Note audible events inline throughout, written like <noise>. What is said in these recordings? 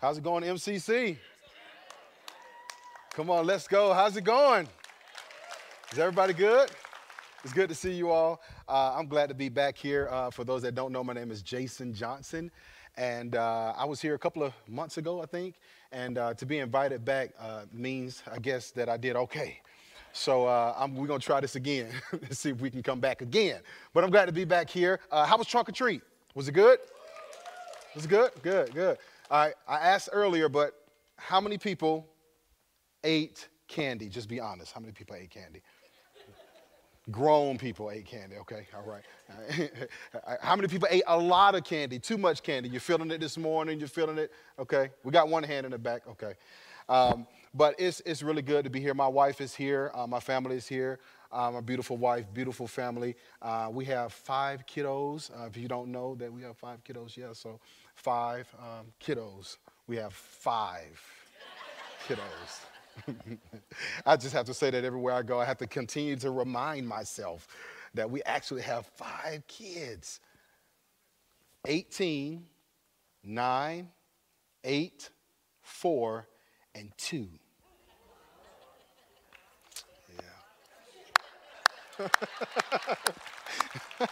How's it going, MCC? Come on, let's go. How's it going? Is everybody good? It's good to see you all. Uh, I'm glad to be back here. Uh, for those that don't know, my name is Jason Johnson. And uh, I was here a couple of months ago, I think. And uh, to be invited back uh, means, I guess, that I did okay. So uh, we're to try this again <laughs> and see if we can come back again. But I'm glad to be back here. how was Trunk or Treat? Was it good? Was it good? Good, good. Right, I asked earlier, but how many people ate candy? Just be honest. How many people ate candy? Grown people ate candy, okay? All right. <laughs> How many people ate a lot of candy, too much candy? You're feeling it this morning, you're feeling it, okay? We got one hand in the back, okay. Um, but it's, it's really good to be here. My wife is here, uh, my family is here. Uh, my beautiful wife, beautiful family. Uh, we have five kiddos. Uh, if you don't know that we have five kiddos, yeah, so five um, kiddos. We have five kiddos. <laughs> I just have to say that everywhere I go, I have to continue to remind myself that we actually have five kids 18, 9, 8, 4, and 2. Yeah. <laughs>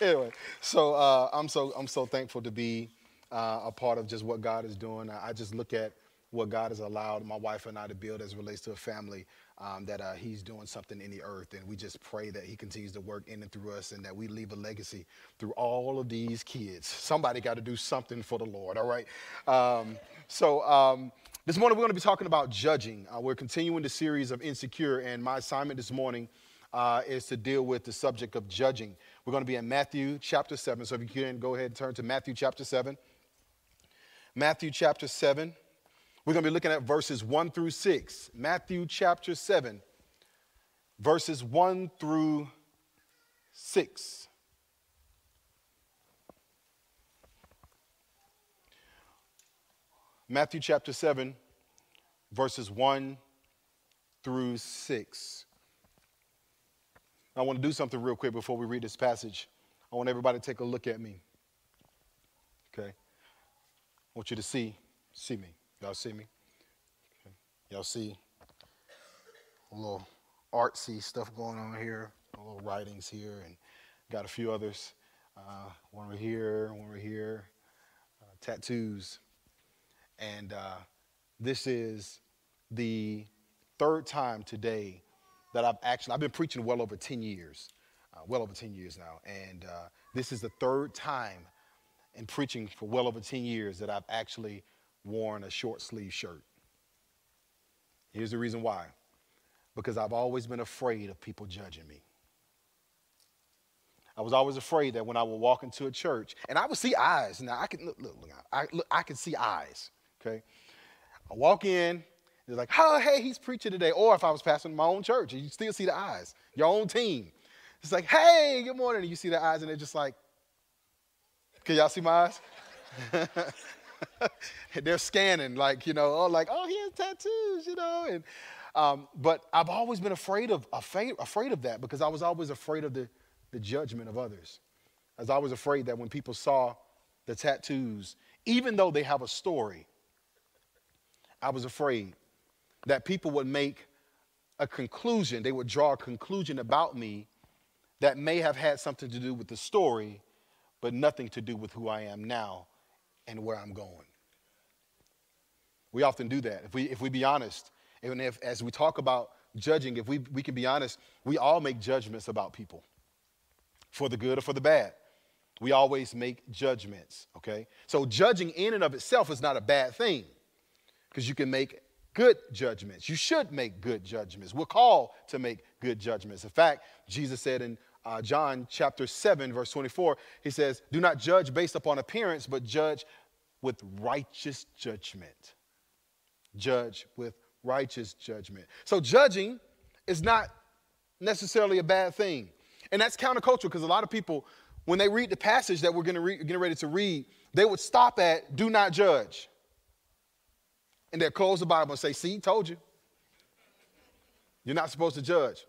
anyway, so uh, I'm so I'm so thankful to be uh, a part of just what God is doing. I, just look at what God has allowed my wife and I to build as relates to a family, um, that uh, He's doing something in the earth. And we just pray that He continues to work in and through us and that we leave a legacy through all of these kids. Somebody got to do something for the Lord, all right? Um, so, um, this morning we're going to be talking about judging. Uh, we're continuing the series of Insecure, and my assignment this morning uh, is to deal with the subject of judging. We're going to be in Matthew chapter 7. So, if you can go ahead and turn to Matthew chapter 7. Matthew chapter 7. We're going to be looking at verses 1 through 6. Matthew chapter 7, verses 1 through 6. Matthew chapter 7, verses 1 through 6. I want to do something real quick before we read this passage. I want everybody to take a look at me. I want you to see, see me. Y'all see me? Okay. Y'all see a little artsy stuff going on here, a little writings here, and got a few others. Uh, one over here, one over here, uh, tattoos. And uh, this is the third time today that I've actually, I've been preaching well over 10 years, uh, well over 10 years now. And uh, this is the third time in preaching for well over 10 years that I've actually worn a short sleeve shirt. Here's the reason why because I've always been afraid of people judging me. I was always afraid that when I would walk into a church, and I would see eyes. Now I can look, look, look I, look, I can see eyes. Okay, I walk in, they're like, "Oh, hey, he's preaching today." Or if I was pastoring my own church, you still see the eyes, your own team. It's like, "Hey, good morning," and you see the eyes, and they're just like, "Can y'all see my eyes?" <laughs> they're scanning, like, you know, oh, like, oh, he has tattoos, you know. And, um, but I've always been afraid of, afraid, afraid of that because I was always afraid of the, the judgment of others. As I was always afraid that when people saw the tattoos, even though they have a story, I was afraid that people would make a conclusion, they would draw a conclusion about me that may have had something to do with the story, but nothing to do with who I am now and where I'm going. We often do that. If we, if we be honest, and if, as we talk about judging, if we, we can be honest, we all make judgments about people for the good or for the bad. We always make judgments, okay? So judging in and of itself is not a bad thing because you can make good judgments. You should make good judgments. We're called to make good judgments. In fact, Jesus said in uh, John chapter 7, verse 24, he says, Do not judge based upon appearance, but judge with righteous judgment. Judge with righteous judgment. So, judging is not necessarily a bad thing. And that's countercultural because a lot of people, when they read the passage that we're going to getting ready to read, they would stop at do not judge. And they'll close the Bible and say, See, told you. You're not supposed to judge.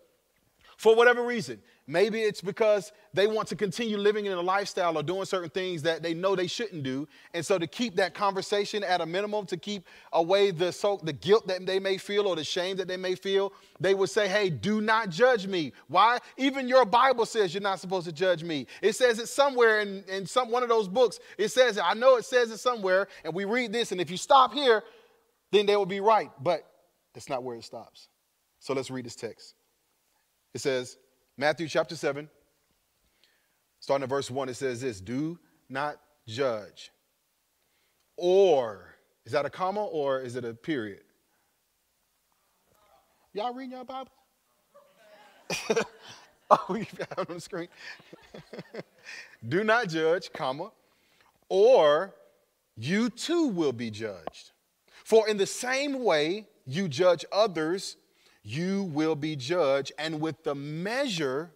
For whatever reason, Maybe it's because they want to continue living in a lifestyle or doing certain things that they know they shouldn't do. And so to keep that conversation at a minimum, to keep away the, so, the guilt that they may feel or the shame that they may feel, they would say, hey, do not judge me. Why? Even your Bible says you're not supposed to judge me. It says it somewhere in, in some, one of those books. It says it. I know it says it somewhere. And we read this, and if you stop here, then they will be right. But that's not where it stops. So let's read this text. It says, Matthew chapter 7, starting at verse 1, it says this Do not judge. Or, is that a comma or is it a period? Y'all reading your Bible? <laughs> oh, we <laughs> have it on the screen. <laughs> Do not judge, comma, or you too will be judged. For in the same way you judge others, you will be judged, and with the measure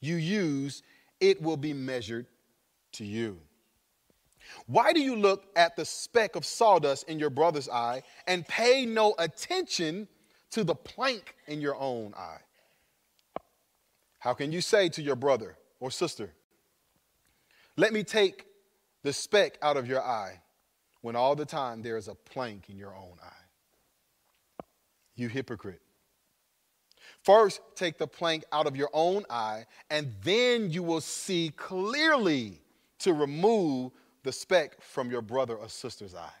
you use, it will be measured to you. Why do you look at the speck of sawdust in your brother's eye and pay no attention to the plank in your own eye? How can you say to your brother or sister, Let me take the speck out of your eye, when all the time there is a plank in your own eye? You hypocrite. First, take the plank out of your own eye, and then you will see clearly to remove the speck from your brother or sister's eye.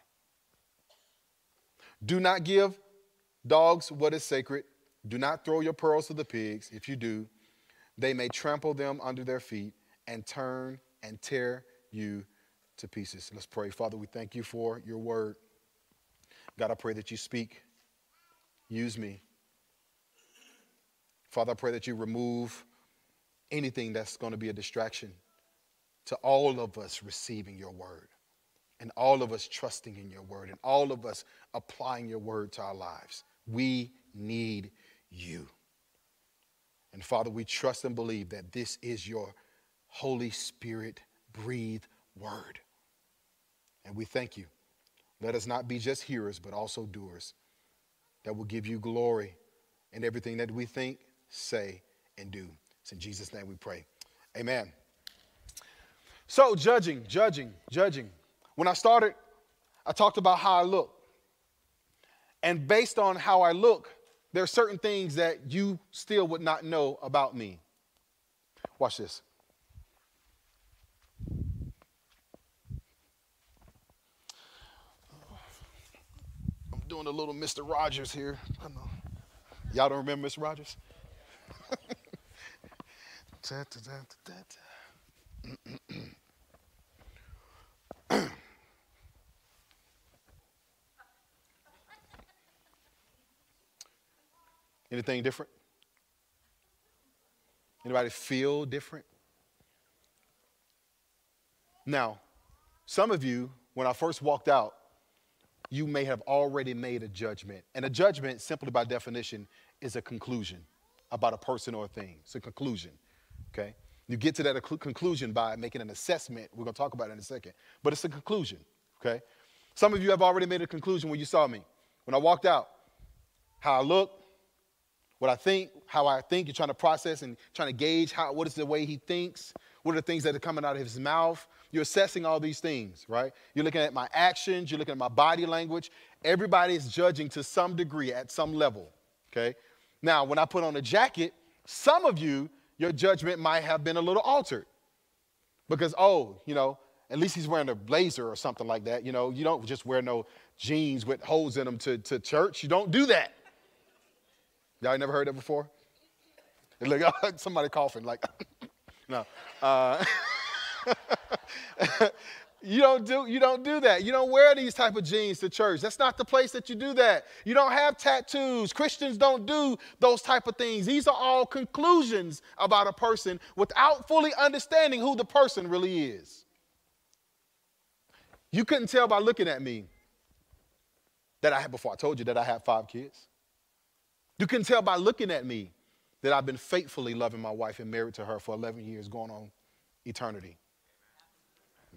Do not give dogs what is sacred. Do not throw your pearls to the pigs. If you do, they may trample them under their feet and turn and tear you to pieces. Let's pray. Father, we thank you for your word. God, I pray that you speak. Use me. Father, I pray that you remove anything that's going to be a distraction to all of us receiving your word and all of us trusting in your word and all of us applying your word to our lives. We need you. And Father, we trust and believe that this is your Holy Spirit breathed word. And we thank you. Let us not be just hearers, but also doers that will give you glory in everything that we think, say, and do. It's in Jesus' name we pray. Amen. So, judging, judging, judging. When I started, I talked about how I look. And based on how I look, there are certain things that you still would not know about me. Watch this. I'm doing a little Mr. Rogers here. I know. Y'all don't remember Mr. Rogers? Anything different? Anybody feel different? Now, some of you, when I first walked out, you may have already made a judgment. And a judgment, simply by definition, is a conclusion about a person or a thing. It's a conclusion, okay? You get to that conclusion by making an assessment. We're going to talk about it in a second. But it's a conclusion, okay? Some of you have already made a conclusion when you saw me. When I walked out, how I look, what I think, how I think, you're trying to process and trying to gauge how, what is the way he thinks, what are the things that are coming out of his mouth. You're assessing all these things, right? You're looking at my actions, you're looking at my body language. Everybody is judging to some degree at some level, okay? Now, when I put on a jacket, some of you, your judgment might have been a little altered. Because, oh, you know, at least he's wearing a blazer or something like that. You know, you don't just wear no jeans with holes in them to, to church. You don't do that. Y'all never heard that before? Look, <laughs> somebody coughing, like, <laughs> no. Uh, <laughs> You don't do you don't do that. You don't wear these type of jeans to church. That's not the place that you do that. You don't have tattoos. Christians don't do those type of things. These are all conclusions about a person without fully understanding who the person really is. You couldn't tell by looking at me that I had before I told you that I had five kids. You couldn't tell by looking at me that I've been faithfully loving my wife and married to her for 11 years going on eternity.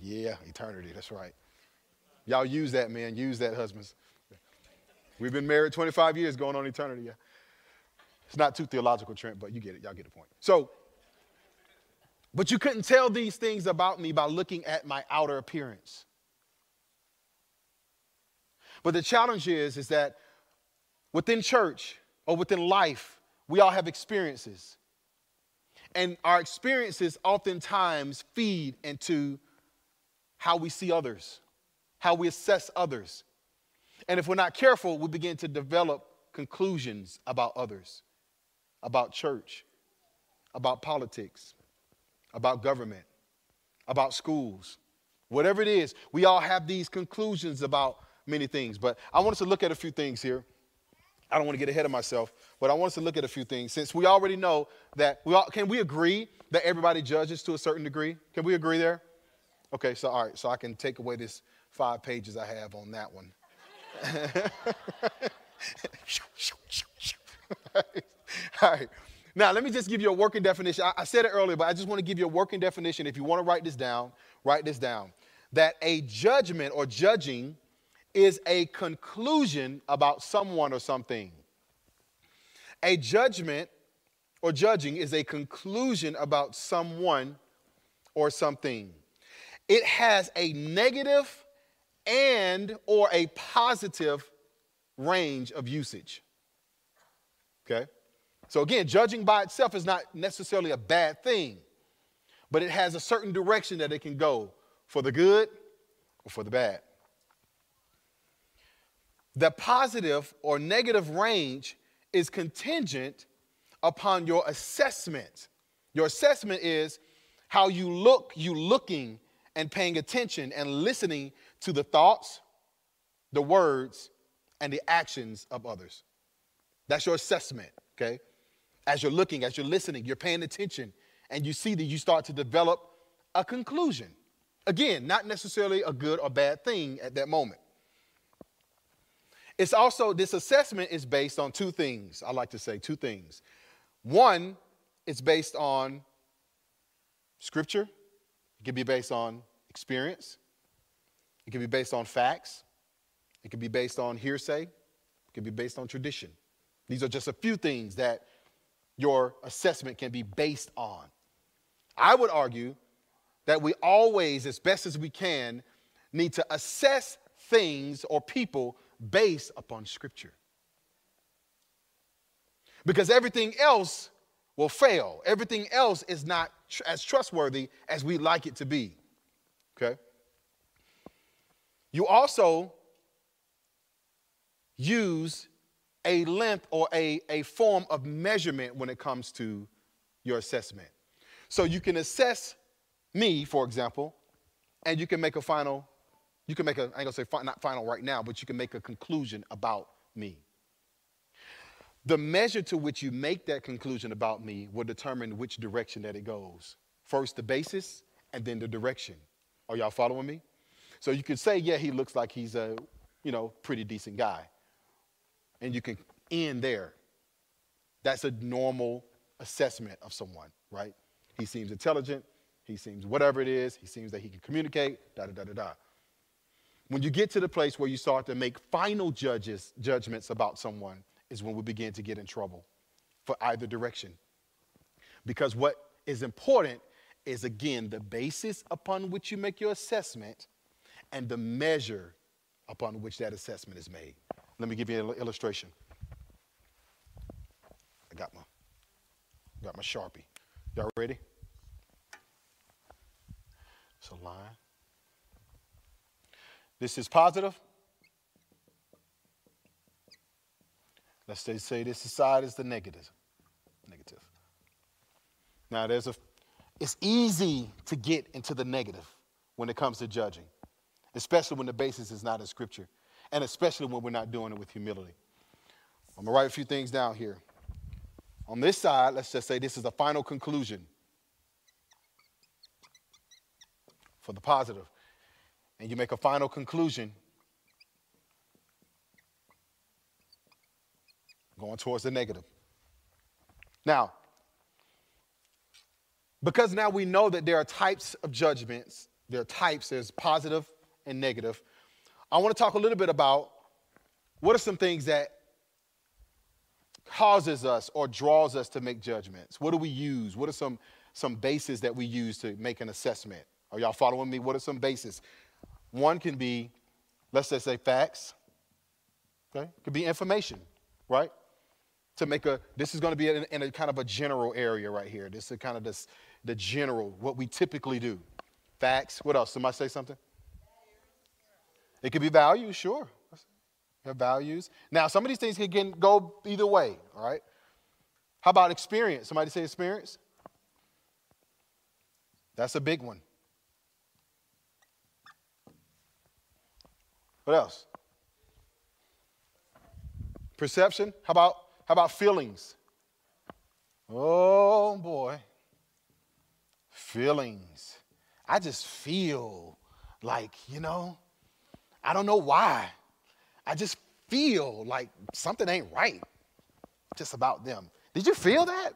Yeah, eternity. That's right. Y'all use that, man. Use that, husbands. We've been married 25 years going on eternity. Yeah. It's not too theological, Trent, but you get it. Y'all get the point. So, But you couldn't tell these things about me by looking at my outer appearance. But the challenge is, is that within church or within life, we all have experiences. And our experiences oftentimes feed into how we see others, how we assess others. And if we're not careful, we begin to develop conclusions about others, about church, about politics, about government, about schools, whatever it is. We all have these conclusions about many things. But I want us to look at a few things here. I don't want to get ahead of myself, but I want us to look at a few things. Since we already know that we all, can we agree that everybody judges to a certain degree? Can we agree there? Okay, so all right, so I can take away this five pages I have on that one. <laughs> all right. Now, let me just give you a working definition. I, I said it earlier, but I just want to give you a working definition. If you want to write this down, write this down. That a judgment or judging is a conclusion about someone or something. A judgment or judging is a conclusion about someone or something. It has a negative and or a positive range of usage. Okay? So again, judging by itself is not necessarily a bad thing, but it has a certain direction that it can go for the good or for the bad. The positive or negative range is contingent upon your assessment. Your assessment is how you look, you looking and paying attention and listening to the thoughts, the words, and the actions of others. That's your assessment, okay? As you're looking, as you're listening, you're paying attention, and you see that you start to develop a conclusion. Again, not necessarily a good or bad thing at that moment. It's also, this assessment is based on two things. I like to say two things. One, it's based on scripture, it could be based on experience, it could be based on facts, it could be based on hearsay, it could be based on tradition. These are just a few things that your assessment can be based on. I would argue that we always, as best as we can, need to assess things or people based upon Scripture. Because everything else will fail. Everything else is not tr- as trustworthy as we like it to be. Okay? You also use a length or a, a form of measurement when it comes to your assessment. So you can assess me, for example, and you can make a final you can make a, I ain't gonna say fi- not final right now, but you can make a conclusion about me. The measure to which you make that conclusion about me will determine which direction that it goes. First, the basis, and then the direction. Are y'all following me? So you could say, yeah, he looks like he's a, you know, pretty decent guy. And you can end there. That's a normal assessment of someone, right? He seems intelligent. He seems whatever it is. He seems that he can communicate, da da da da da. When you get to the place where you start to make final judges, judgments about someone, is when we begin to get in trouble for either direction. Because what is important is, again, the basis upon which you make your assessment and the measure upon which that assessment is made. Let me give you an illustration. I got my, got my Sharpie. Y'all ready? It's a line. This is positive. Let's just say this side is the negative. Negative. Now there's a it's easy to get into the negative when it comes to judging, especially when the basis is not in scripture, and especially when we're not doing it with humility. I'm gonna write a few things down here. On this side, let's just say this is the final conclusion for the positive and you make a final conclusion going towards the negative. Now, because now we know that there are types of judgments, there are types, there's positive and negative. I want to talk a little bit about what are some things that causes us or draws us to make judgments? What do we use? What are some some bases that we use to make an assessment. Are y'all following me? What are some bases? One can be, let's just say facts. Okay? It could be information, right? To make a, this is going to be in, in a kind of a general area right here. This is kind of this, the general, what we typically do. Facts. What else? Somebody say something? It could be values, sure. Your values. Now, some of these things can go either way, all right? How about experience? Somebody say experience? That's a big one. What else? Perception? How about how about feelings? Oh boy. Feelings. I just feel like, you know, I don't know why. I just feel like something ain't right just about them. Did you feel that?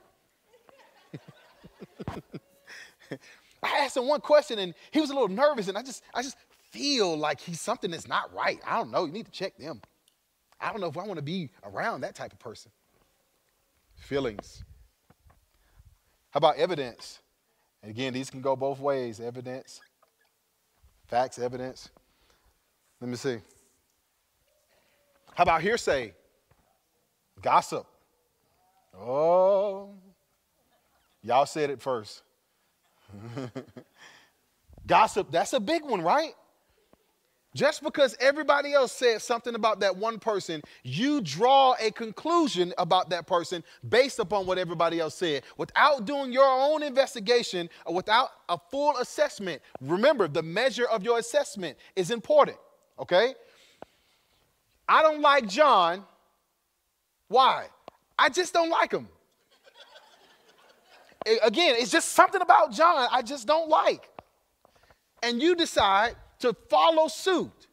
<laughs> I asked him one question and he was a little nervous, and I just, I just feel like he's something that's not right. I don't know. You need to check them. I don't know if I want to be around that type of person. Feelings. How about evidence? Again, these can go both ways evidence, facts, evidence. Let me see. How about hearsay? Gossip. Oh, y'all said it first. <laughs> Gossip, that's a big one, right? Just because everybody else said something about that one person, you draw a conclusion about that person based upon what everybody else said without doing your own investigation or without a full assessment. Remember, the measure of your assessment is important, okay? I don't like John. Why? I just don't like him. Again, it's just something about John I just don't like. And you decide to follow suit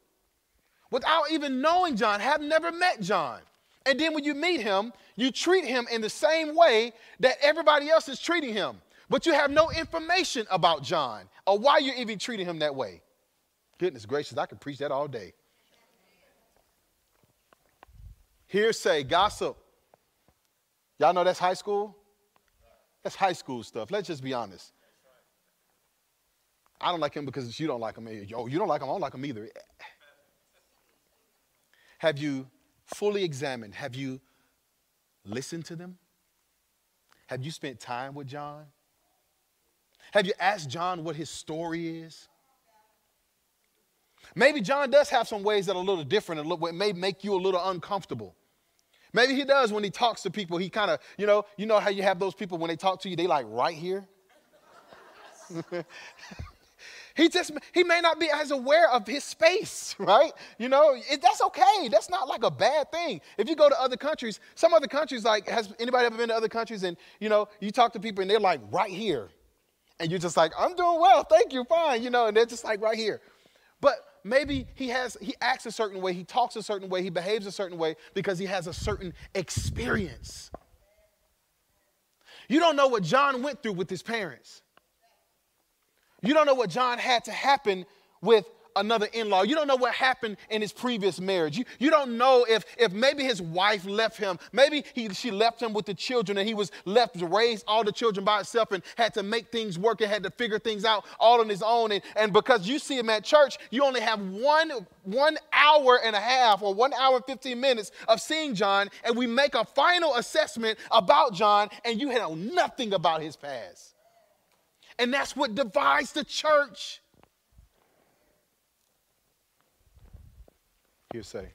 without even knowing John, have never met John. And then when you meet him, you treat him in the same way that everybody else is treating him. But you have no information about John or why you're even treating him that way. Goodness gracious, I could preach that all day. Hearsay, gossip. Y'all know that's high school? That's high school stuff. Let's just be honest. I don't like him because you don't like him. Yo, you don't like him, I don't like him either. Have you fully examined? Have you listened to them? Have you spent time with John? Have you asked John what his story is? Maybe John does have some ways that are a little different and it may make you a little uncomfortable. Maybe he does when he talks to people. He kind of, you know, you know how you have those people when they talk to you, they like right here. <laughs> He just he may not be as aware of his space, <laughs> right? You know, it, that's okay. That's not like a bad thing. If you go to other countries, some other countries like has anybody ever been to other countries and you know you talk to people and they're like right here, and you're just like I'm doing well, thank you, fine, you know, and they're just like right here. But maybe he has he acts a certain way, he talks a certain way, he behaves a certain way because he has a certain experience. You don't know what John went through with his parents. You don't know what John had to happen with another in-law. You don't know what happened in his previous marriage. You, you don't know if, if maybe his wife left him. Maybe he, she left him with the children and he was left to raise all the children by himself and had to make things work and had to figure things out all on his own. And, and because you see him at church, you only have one, one hour and a half or one hour and 15 minutes of seeing John and we make a final assessment about John and you know nothing about his past. And that's what divides the church. Hearsay,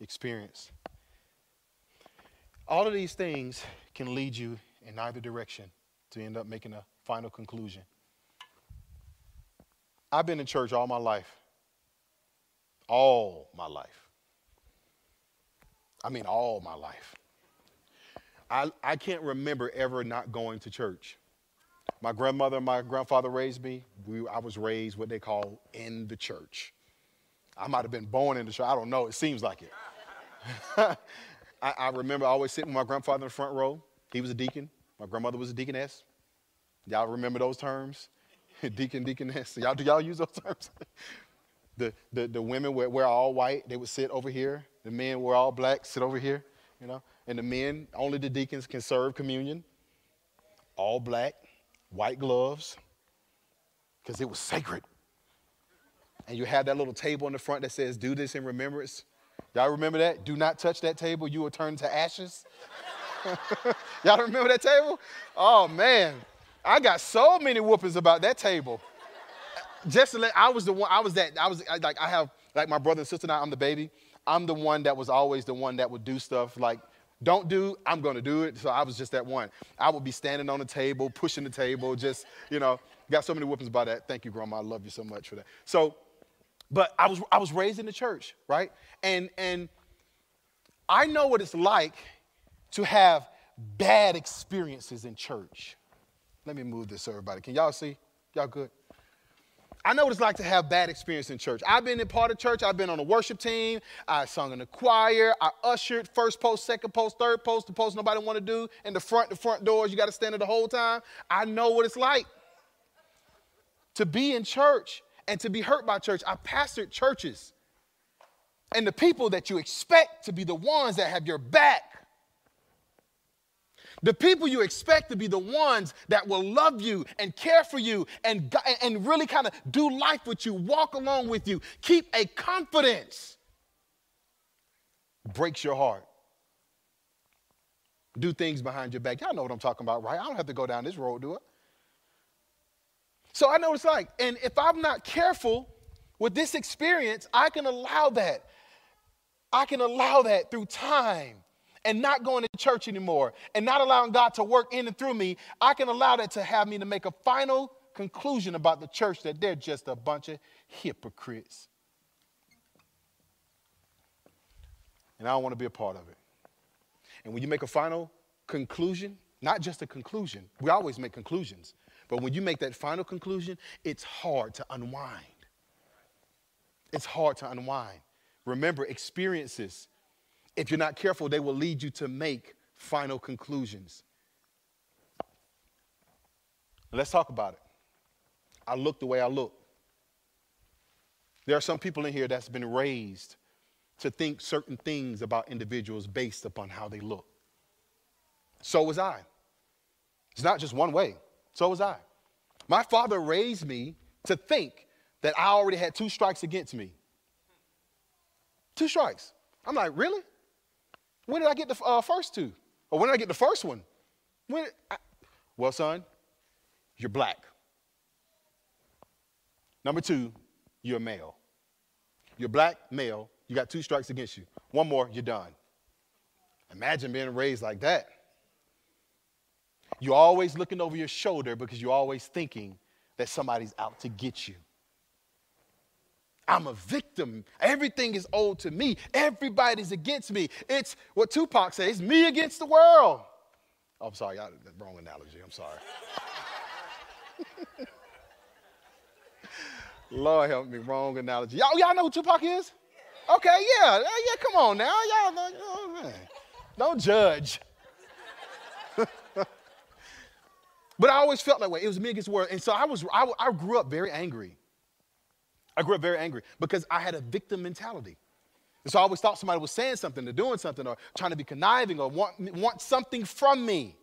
experience. All of these things can lead you in either direction to end up making a final conclusion. I've been in church all my life. All my life. I mean, all my life. I, I can't remember ever not going to church. My grandmother and my grandfather raised me. We, I was raised what they call in the church. I might have been born in the church. I don't know. It seems like it. <laughs> I, I, remember always sitting with my grandfather in the front row. He was a deacon. My grandmother was a deaconess. Y'all remember those terms? <laughs> deacon, deaconess. Y'all, do y'all use those terms? <laughs> the, the, the women were, were all white. They would sit over here. The men were all black, sit over here, you know. And the men, only the deacons can serve communion. All black white gloves, because it was sacred. And you had that little table in the front that says, Do this in remembrance. Y'all remember that? Do not touch that table, you will turn to ashes. <laughs> Y'all remember that table? Oh man, I got so many whoopings about that table. Just to let, I was the one, I was that, I was like, I have, like my brother and sister now, I'm the baby. I'm the one that was always the one that would do stuff like, don't do, I'm gonna do it. So I was just that one. I would be standing on the table, pushing the table, just, you know, got so many whoopings about that. Thank you, Grandma. I love you so much for that. So, but I was, I was raised in the church, right? And, and I know what it's like to have bad experiences in church. Let me move this, everybody. Can y'all see? Y'all good? I know what it's like to have bad experience in church. I've been in part of church. I've been on a worship team. I sung in the choir. I ushered first post, second post, third post, the post nobody want to do. In the front, the front doors, you got to stand there the whole time. I know what it's like to be in church and to be hurt by church. I pastored churches. And the people that you expect to be the ones that have your back the people you expect to be the ones that will love you and care for you and, and really kind of do life with you, walk along with you, keep a confidence, breaks your heart. Do things behind your back. Y'all know what I'm talking about, right? I don't have to go down this road, do I? So I know what it's like. And if I'm not careful with this experience, I can allow that. I can allow that through time and not going to church anymore and not allowing God to work in and through me, I can allow that to have me to make a final conclusion about the church that they're just a bunch of hypocrites. And I don't want to be a part of it. And when you make a final conclusion, not just a conclusion, we always make conclusions, but when you make that final conclusion, it's hard to unwind. It's hard to unwind. Remember, experiences if you're not careful, they will lead you to make final conclusions. Let's talk about it. I look the way I look. There are some people in here that's been raised to think certain things about individuals based upon how they look. So was I. It's not just one way. So was I. My father raised me to think that I already had two strikes against me. Two strikes. I'm like, really? When did I get the uh, first two? Or when did I get the first one? When I, well, son, you're black. Number two, you're male. You're black, male, you got two strikes against you. One more, you're done. Imagine being raised like that. You're always looking over your shoulder because you're always thinking that somebody's out to get you. I'm a victim. Everything is owed to me. Everybody's against me. It's what Tupac says me against the world. Oh, I'm sorry, wrong analogy. I'm sorry. <laughs> Lord help me, wrong analogy. Y'all, y'all know who Tupac is? Okay, yeah, yeah, come on now. Y'all oh. Don't judge. <laughs> but I always felt that way. It was me against the world. And so I was, I, I grew up very angry. I grew up very angry because I had a victim mentality. And so I always thought somebody was saying something or doing something or trying to be conniving or want, want something from me.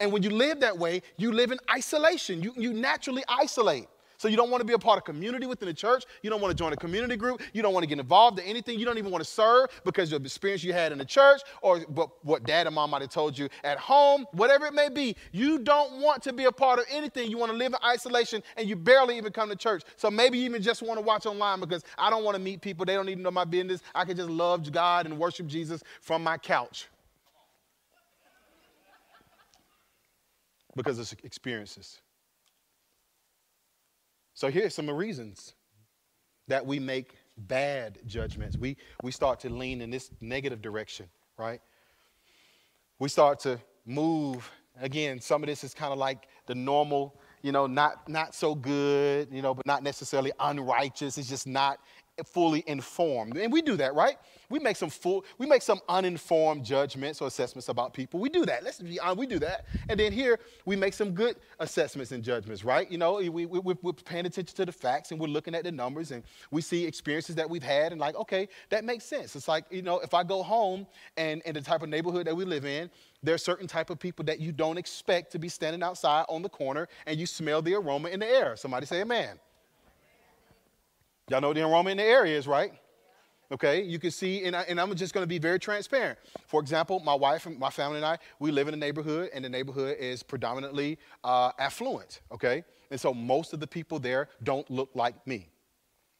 And when you live that way, you live in isolation. You, you naturally isolate. So you don't want to be a part of community within the church. You don't want to join a community group. You don't want to get involved in anything. You don't even want to serve because of the experience you had in the church or what dad and mom might have told you at home, whatever it may be. You don't want to be a part of anything. You want to live in isolation and you barely even come to church. So maybe you even just want to watch online because I don't want to meet people. They don't even know my business. I can just love God and worship Jesus from my couch. Because of experiences. So here's some reasons that we make bad judgments. We, we start to lean in this negative direction, right? We start to move. Again, some of this is kind of like the normal, you know, not, not so good, you know, but not necessarily unrighteous. It's just not fully informed. And we do that, right? We make some full, we make some uninformed judgments or assessments about people. We do that. Let's be honest, we do that. And then here we make some good assessments and judgments, right? You know, we, we, we're paying attention to the facts and we're looking at the numbers and we see experiences that we've had and like, okay, that makes sense. It's like, you know, if I go home and in the type of neighborhood that we live in, there are certain type of people that you don't expect to be standing outside on the corner and you smell the aroma in the air. Somebody say amen. Y'all know the aroma in the area is, right? Okay, you can see, and, I, and I'm just to be very transparent. For example, my wife and my family and I, we live in a neighborhood, and the neighborhood is predominantly uh, affluent. Okay, and so most of the people there don't look like me,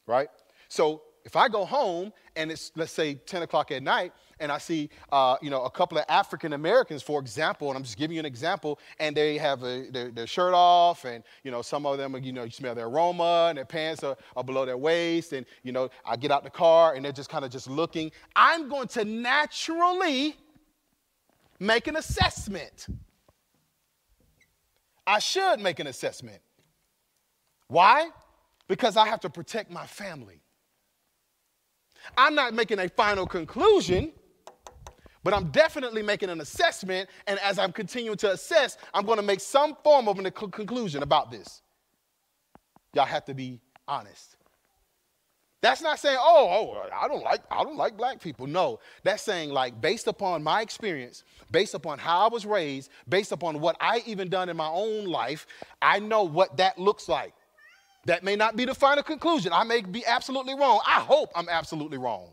right? So if I go home and it's, let's say, 10 o'clock at night, and I see, uh, you know, a couple of African Americans, for example, and I'm just giving you an example, and they have a, their, their, shirt off, and, you know, some of them, you know, you smell their aroma, and their pants are, are below their waist, and, you know, I get out the car, and they're just kind of just looking. I'm going to naturally make an assessment. I should make an assessment. Why? Because I have to protect my family. I'm not making a final conclusion, but I'm definitely making an assessment. And as I'm continuing to assess, I'm going to make some form of a conclusion about this. Y'all have to be honest. That's not saying, oh, oh, I don't like, I don't like black people. No, that's saying like based upon my experience, based upon how I was raised, based upon what I even done in my own life, I know what that looks like. That may not be the final conclusion. I may be absolutely wrong. I hope I'm absolutely wrong.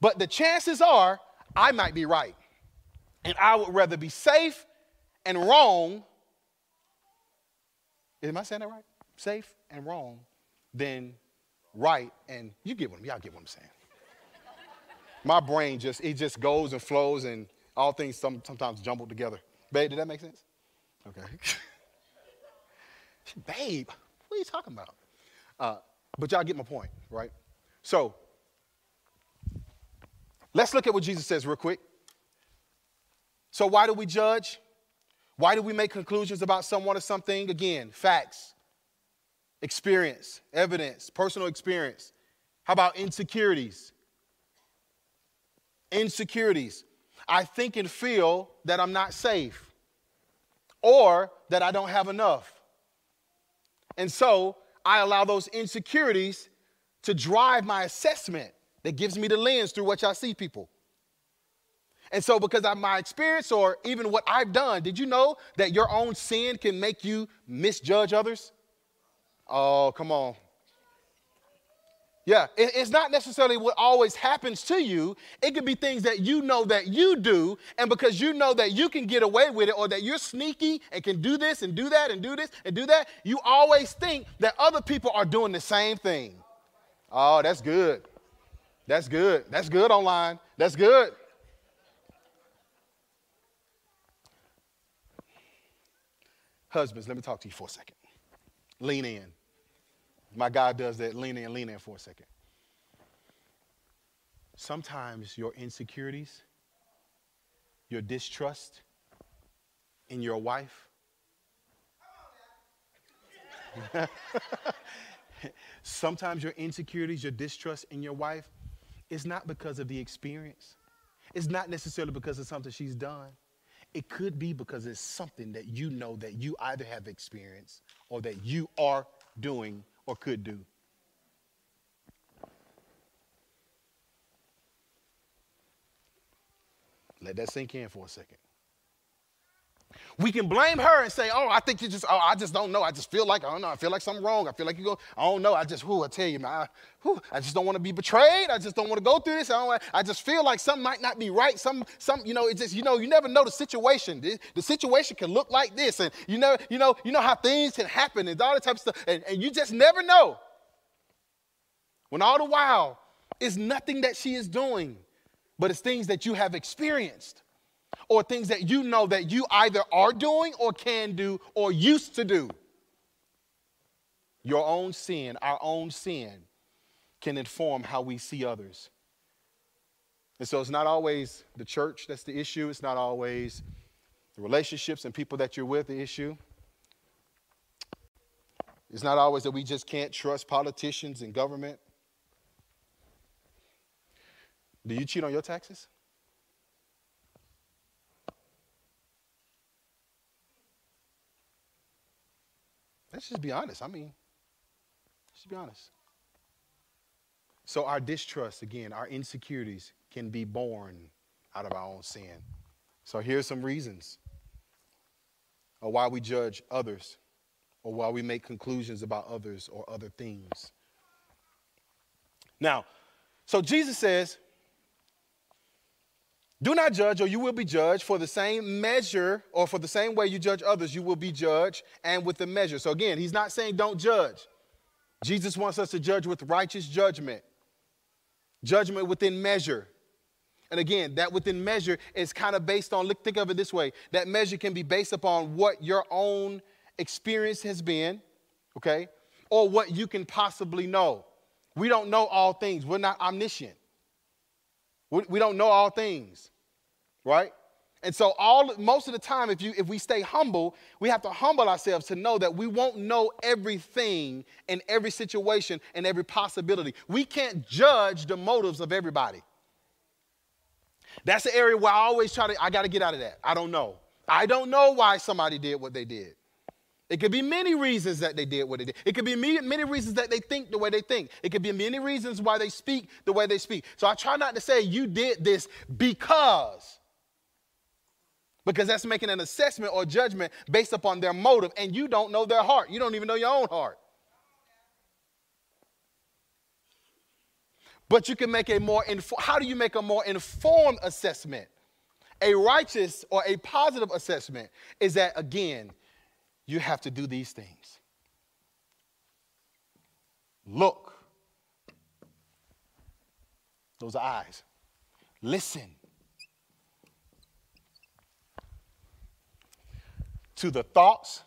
But the chances are I might be right. And I would rather be safe and wrong. Am I saying that right? Safe and wrong than right and you get what I'm, y'all get what I'm saying. My brain just it just goes and flows and all things some, sometimes jumbled together. Babe, did that make sense? Okay. <laughs> Babe, what are you talking about? Uh, but y'all get my point, right? So let's look at what Jesus says real quick. So, why do we judge? Why do we make conclusions about someone or something? Again, facts, experience, evidence, personal experience. How about insecurities? Insecurities. I think and feel that I'm not safe or that I don't have enough. And so I allow those insecurities to drive my assessment that gives me the lens through which I see people. And so, because of my experience or even what I've done, did you know that your own sin can make you misjudge others? Oh, come on. Yeah, it's not necessarily what always happens to you. It could be things that you know that you do, and because you know that you can get away with it or that you're sneaky and can do this and do that and do this and do that, you always think that other people are doing the same thing. Oh, that's good. That's good. That's good online. That's good. Husbands, let me talk to you for a second. Lean in. My God does that. Lean in, lean in for a second. Sometimes your insecurities, your distrust in your wife, <laughs> sometimes your insecurities, your distrust in your wife is not because of the experience. It's not necessarily because of something she's done. It could be because it's something that you know that you either have experienced or that you are doing or could do. Let that sink in for a second. We can blame her and say, "Oh, I think you just, oh, I just don't know. I just feel like I don't know. I feel like something wrong. I feel like you go. I don't know. I just, who I tell you, man, I, whew, I just don't want to be betrayed. I just don't want to go through this. I, don't, I just feel like something might not be right. Some, some, you know, it just, you know, you never know the situation. The, the situation can look like this, and you know, you know, you know how things can happen and all that type of stuff, and, and you just never know. When all the while, it's nothing that she is doing, but it's things that you have experienced or things that you know that you either are doing or can do or used to do. Your own sin, our own sin, can inform how we see others. And so it's not always the church that's the issue, it's not always the relationships and people that you're with the issue. It's not always that we just can't trust politicians and government. Do you cheat on your taxes? Let's just be honest. I mean, let's just be honest. So, our distrust, again, our insecurities can be born out of our own sin. So, here's some reasons of why we judge others or why we make conclusions about others or other things. Now, so Jesus says, do not judge, or you will be judged. For the same measure, or for the same way you judge others, you will be judged, and with the measure. So again, he's not saying don't judge. Jesus wants us to judge with righteous judgment, judgment within measure. And again, that within measure is kind of based on, look, think of it this way that measure can be based upon what your own experience has been, okay, or what you can possibly know. We don't know all things, we're not omniscient. We don't know all things, right? And so all most of the time, if you if we stay humble, we have to humble ourselves to know that we won't know everything in every situation and every possibility. We can't judge the motives of everybody. That's the area where I always try to, I got to get out of that. I don't know. I don't know why somebody did what they did. It could be many reasons that they did what they did. It could be many reasons that they think the way they think. It could be many reasons why they speak the way they speak. So I try not to say you did this because. Because that's making an assessment or judgment based upon their motive, and you don't know their heart. You don't even know your own heart. But you can make a more, inf- how do you make a more informed assessment? A righteous or a positive assessment is that, again, you have to do these things. Look. Those are eyes. Listen to the thoughts,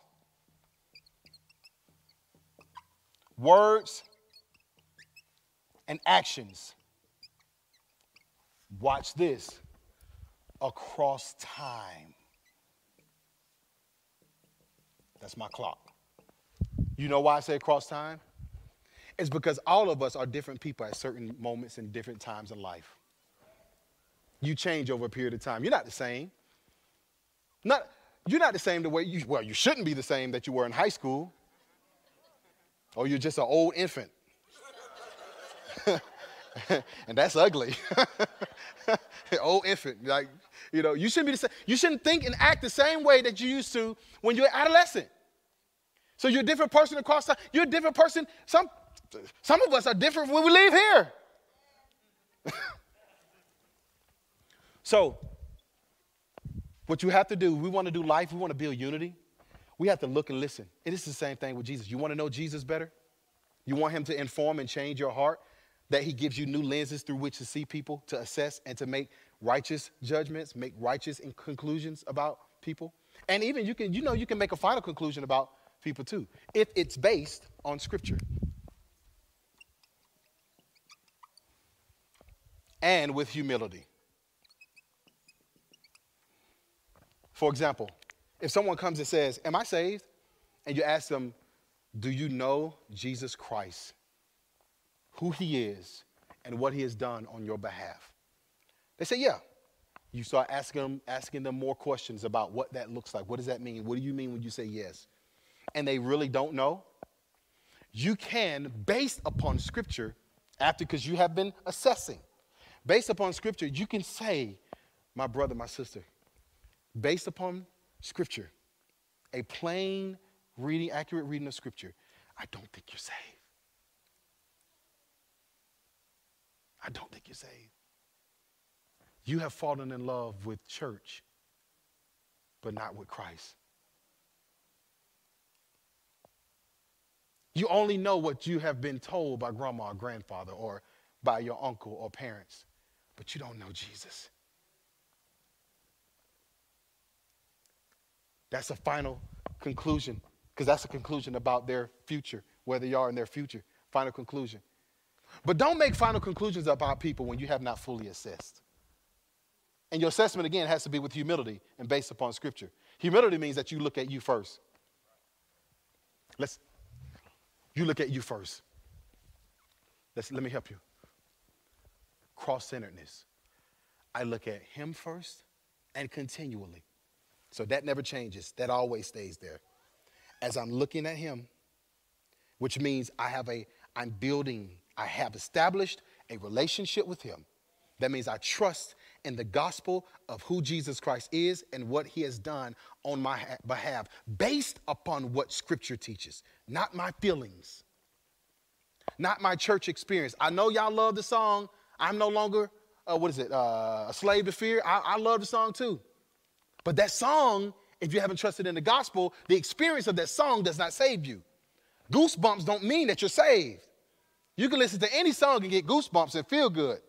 words, and actions. Watch this across time. That's my clock. You know why I say across time? It's because all of us are different people at certain moments and different times in life. You change over a period of time. You're not the same. Not, you're not the same the way you, well, you shouldn't be the same that you were in high school. Or you're just an old infant. <laughs> and that's ugly. <laughs> old infant. Like, you know, you shouldn't be the same. You shouldn't think and act the same way that you used to when you're adolescent. So you're a different person across time. You're a different person. Some, some of us are different when we leave here. <laughs> so, what you have to do, we want to do life, we want to build unity. We have to look and listen. And It is the same thing with Jesus. You want to know Jesus better? You want him to inform and change your heart? That he gives you new lenses through which to see people, to assess, and to make righteous judgments, make righteous conclusions about people. And even you can, you know, you can make a final conclusion about people too, if it's based on scripture. And with humility. For example, if someone comes and says, Am I saved? And you ask them, Do you know Jesus Christ, who he is, and what he has done on your behalf? They say, yeah. You start asking them, asking them more questions about what that looks like. What does that mean? What do you mean when you say yes? And they really don't know. You can, based upon scripture, after because you have been assessing, based upon scripture, you can say, my brother, my sister, based upon scripture, a plain reading, accurate reading of scripture, I don't think you're saved. I don't think you're saved. You have fallen in love with church, but not with Christ. You only know what you have been told by grandma or grandfather or by your uncle or parents, but you don't know Jesus. That's a final conclusion, because that's a conclusion about their future, where they are in their future. Final conclusion. But don't make final conclusions about people when you have not fully assessed. And your assessment, again, has to be with humility and based upon Scripture. Humility means that you look at you first. Let's, you look at you first. Let's, let me help you. Cross centeredness. I look at him first and continually. So that never changes. That always stays there. As I'm looking at him, which means I have a I'm building, I have established a relationship with him. That means I trust in the gospel of who Jesus Christ is and what he has done on my behalf, based upon what scripture teaches, not my feelings, not my church experience. I know y'all love the song, I'm no longer, uh, what is it, uh, a slave to fear. I, I love the song too. But that song, if you haven't trusted in the gospel, the experience of that song does not save you. Goosebumps don't mean that you're saved. You can listen to any song and get goosebumps and feel good.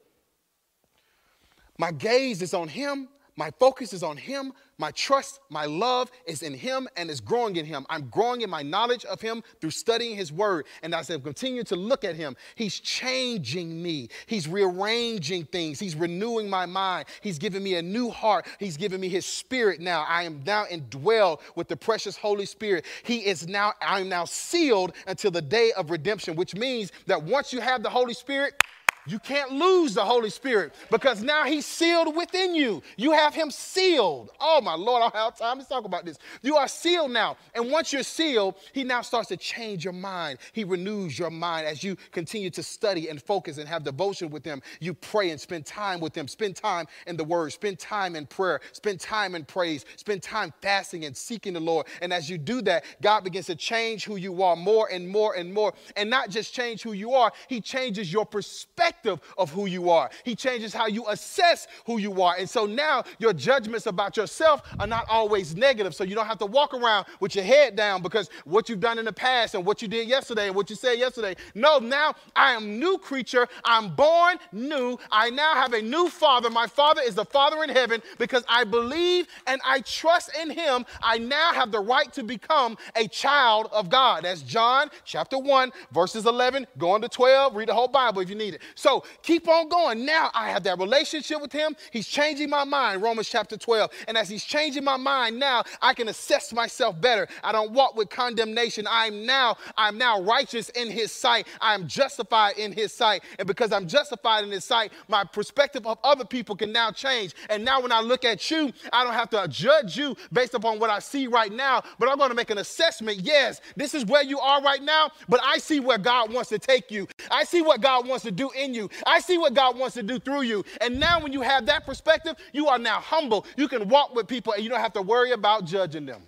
My gaze is on Him. My focus is on Him. My trust, my love is in Him and is growing in Him. I'm growing in my knowledge of Him through studying His Word. And as I continue to look at Him, He's changing me. He's rearranging things. He's renewing my mind. He's giving me a new heart. He's giving me His Spirit now. I am now indwelled with the precious Holy Spirit. He is now, I'm now sealed until the day of redemption, which means that once you have the Holy Spirit, you can't lose the Holy Spirit because now He's sealed within you. You have Him sealed. Oh, my Lord, I don't have time to talk about this. You are sealed now. And once you're sealed, He now starts to change your mind. He renews your mind as you continue to study and focus and have devotion with Him. You pray and spend time with Him. Spend time in the Word. Spend time in prayer. Spend time in praise. Spend time fasting and seeking the Lord. And as you do that, God begins to change who you are more and more and more. And not just change who you are, He changes your perspective perspective of who you are. He changes how you assess who you are. And so now your judgments about yourself are not always negative. So you don't have to walk around with your head down because what you've done in the past and what you did yesterday and what you said yesterday. No, now I am new creature. I'm born new. I now have a new father. My father is the father in heaven because I believe and I trust in him. I now have the right to become a child of God. That's John chapter 1, verses 11, going to 12. Read the whole Bible if you need it. So keep on going. Now I have that relationship with him. He's changing my mind, Romans chapter 12. And as he's changing my mind now, I can assess myself better. I don't walk with condemnation. I'm now, I'm now righteous in his sight. I am justified in his sight. And because I'm justified in his sight, my perspective of other people can now change. And now when I look at you, I don't have to judge you based upon what I see right now, but I'm going to make an assessment. Yes, this is where you are right now, but I see where God wants to take you. I see what God wants to do in in you. I see what God wants to do through you. And now, when you have that perspective, you are now humble. You can walk with people and you don't have to worry about judging them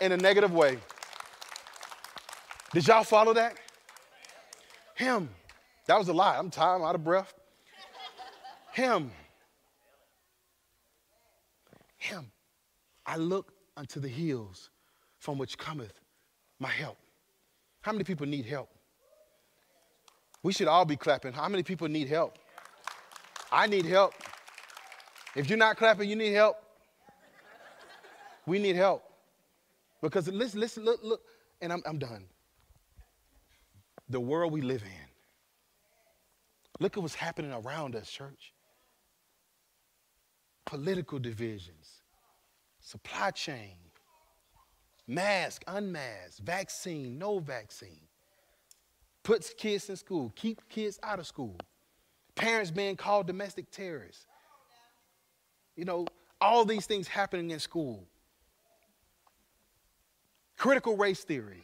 in a negative way. Did y'all follow that? Him. That was a lie. I'm tired, I'm out of breath. Him. Him. I look unto the hills from which cometh my help. How many people need help? We should all be clapping. How many people need help? I need help. If you're not clapping, you need help. We need help. Because listen, listen, look, look, and I'm, I'm done. The world we live in. Look at what's happening around us, church. Political divisions, supply chain, mask, unmask, vaccine, no vaccine puts kids in school, keep kids out of school, parents being called domestic terrorists. You know, all these things happening in school. Critical race theory.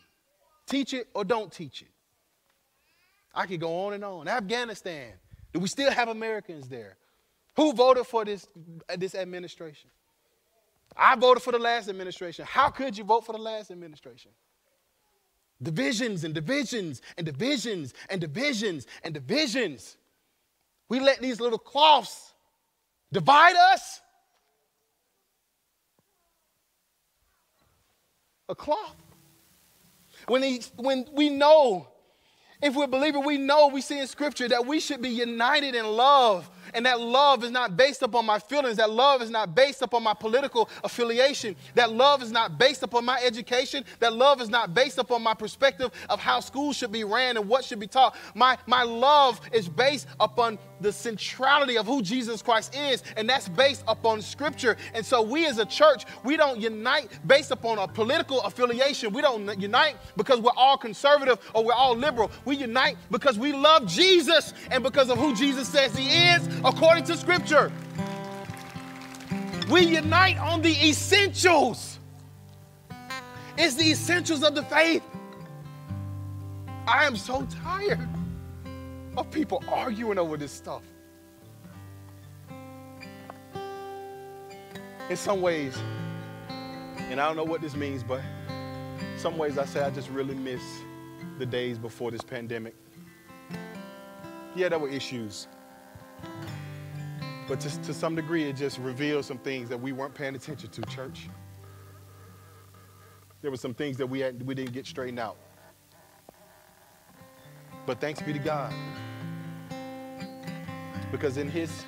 Teach it or don't teach it. I could go on and on. Afghanistan. Do we still have Americans there? Who voted for this, this administration? I voted for the last administration. How could you vote for the last administration? Divisions and divisions and divisions and divisions and divisions. We let these little cloths divide us. A cloth. When, he, when we know, if we're believing, we know, we see in Scripture that we should be united in love and that love is not based upon my feelings. That love is not based upon my political affiliation. That love is not based upon my education. That love is not based upon my perspective of how schools should be ran and what should be taught. My, my love is based upon the centrality of who Jesus Christ is, and that's based upon Scripture. And so, we as a church, we don't unite based upon a political affiliation. We don't unite because we're all conservative or we're all liberal. We unite because we love Jesus and because of who Jesus says He is according to Scripture. We unite on the essentials. It's the essentials of the faith. I am so tired of people arguing over this stuff. In some ways, and I don't know what this means, but some ways I say I just really miss the days before this pandemic. Yeah, there were issues. But to, to some degree, it just revealed some things that we weren't paying attention to, church. There were some things that we, had, we didn't get straightened out. But thanks be to God. Because in his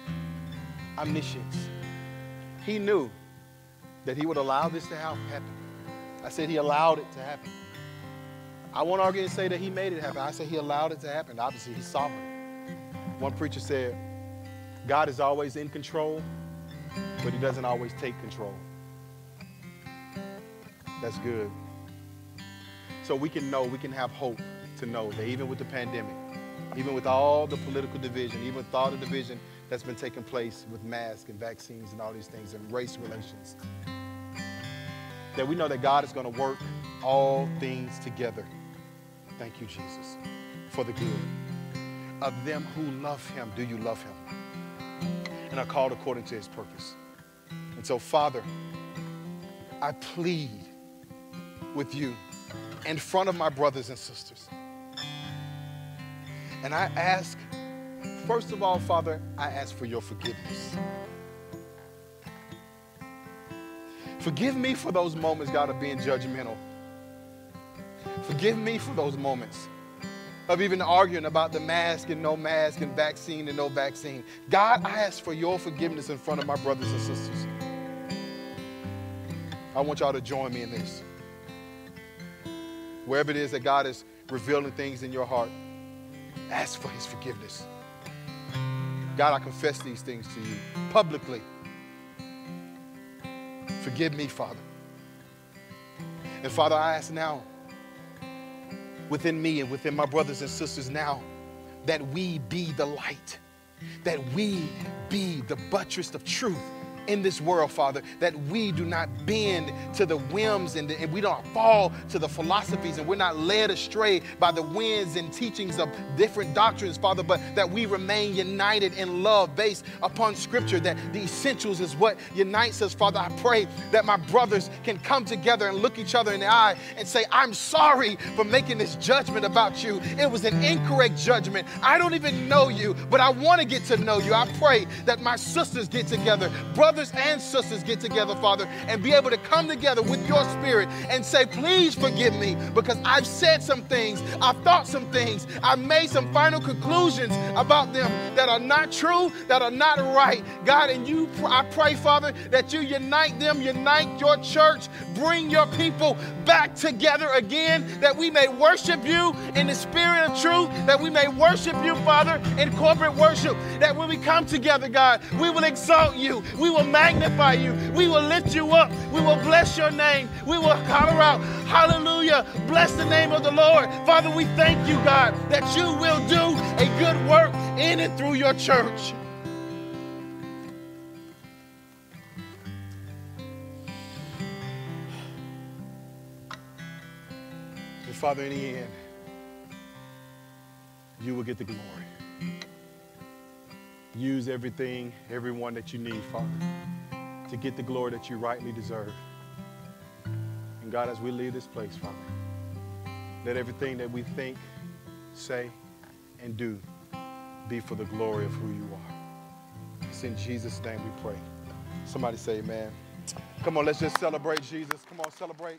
omniscience, he knew that he would allow this to happen. I said he allowed it to happen. I won't argue and say that he made it happen. I said he allowed it to happen. Obviously, he's sovereign. One preacher said, God is always in control, but he doesn't always take control. That's good. So we can know, we can have hope to know that even with the pandemic, even with all the political division, even with all the division that's been taking place with masks and vaccines and all these things and race relations, that we know that God is going to work all things together. Thank you, Jesus, for the good of them who love him. Do you love him? And are called according to his purpose. And so, Father, I plead with you in front of my brothers and sisters. And I ask, first of all, Father, I ask for your forgiveness. Forgive me for those moments, God, of being judgmental. Forgive me for those moments of even arguing about the mask and no mask and vaccine and no vaccine. God, I ask for your forgiveness in front of my brothers and sisters. I want y'all to join me in this. Wherever it is that God is revealing things in your heart, ask for his forgiveness. God, I confess these things to you publicly. Forgive me, Father. And Father, I ask now, within me and within my brothers and sisters now, that we be the light, that we be the buttress of truth in this world, Father, that we do not bend to the whims and, the, and, we don't fall to the philosophies and we're not led astray by the winds and teachings of different doctrines, Father, but that we remain united in love based upon Scripture, that the essentials is what unites us, Father. I pray that my brothers can come together and look each other in the eye and say, I'm sorry for making this judgment about you. It was an incorrect judgment. I don't even know you, but I want to get to know you. I pray that my sisters get together, brothers brothers and sisters get together, Father, and be able to come together with your spirit and say, please forgive me because I've said some things, I've thought some things, I've made some final conclusions about them that are not true, that are not right. God, and you, I pray, Father, that you unite them, unite your church, bring your people back together again, that we may worship you in the spirit of truth, that we may worship you, Father, in corporate worship, that when we come together, God, we will exalt you, we will magnify you. We will lift you up. We will bless your name. We will holler out, Hallelujah. Bless the name of the Lord. Father, we thank you, God, that you will do a good work in and through your church. Father, in the end, you will get the glory. Use everything, everyone that you need, Father, to get the glory that you rightly deserve. And God, as we leave this place, Father, let everything that we think, say, and do be for the glory of who you are. It's in Jesus' name we pray. Somebody say amen. Come on, let's just celebrate Jesus. Come on, celebrate.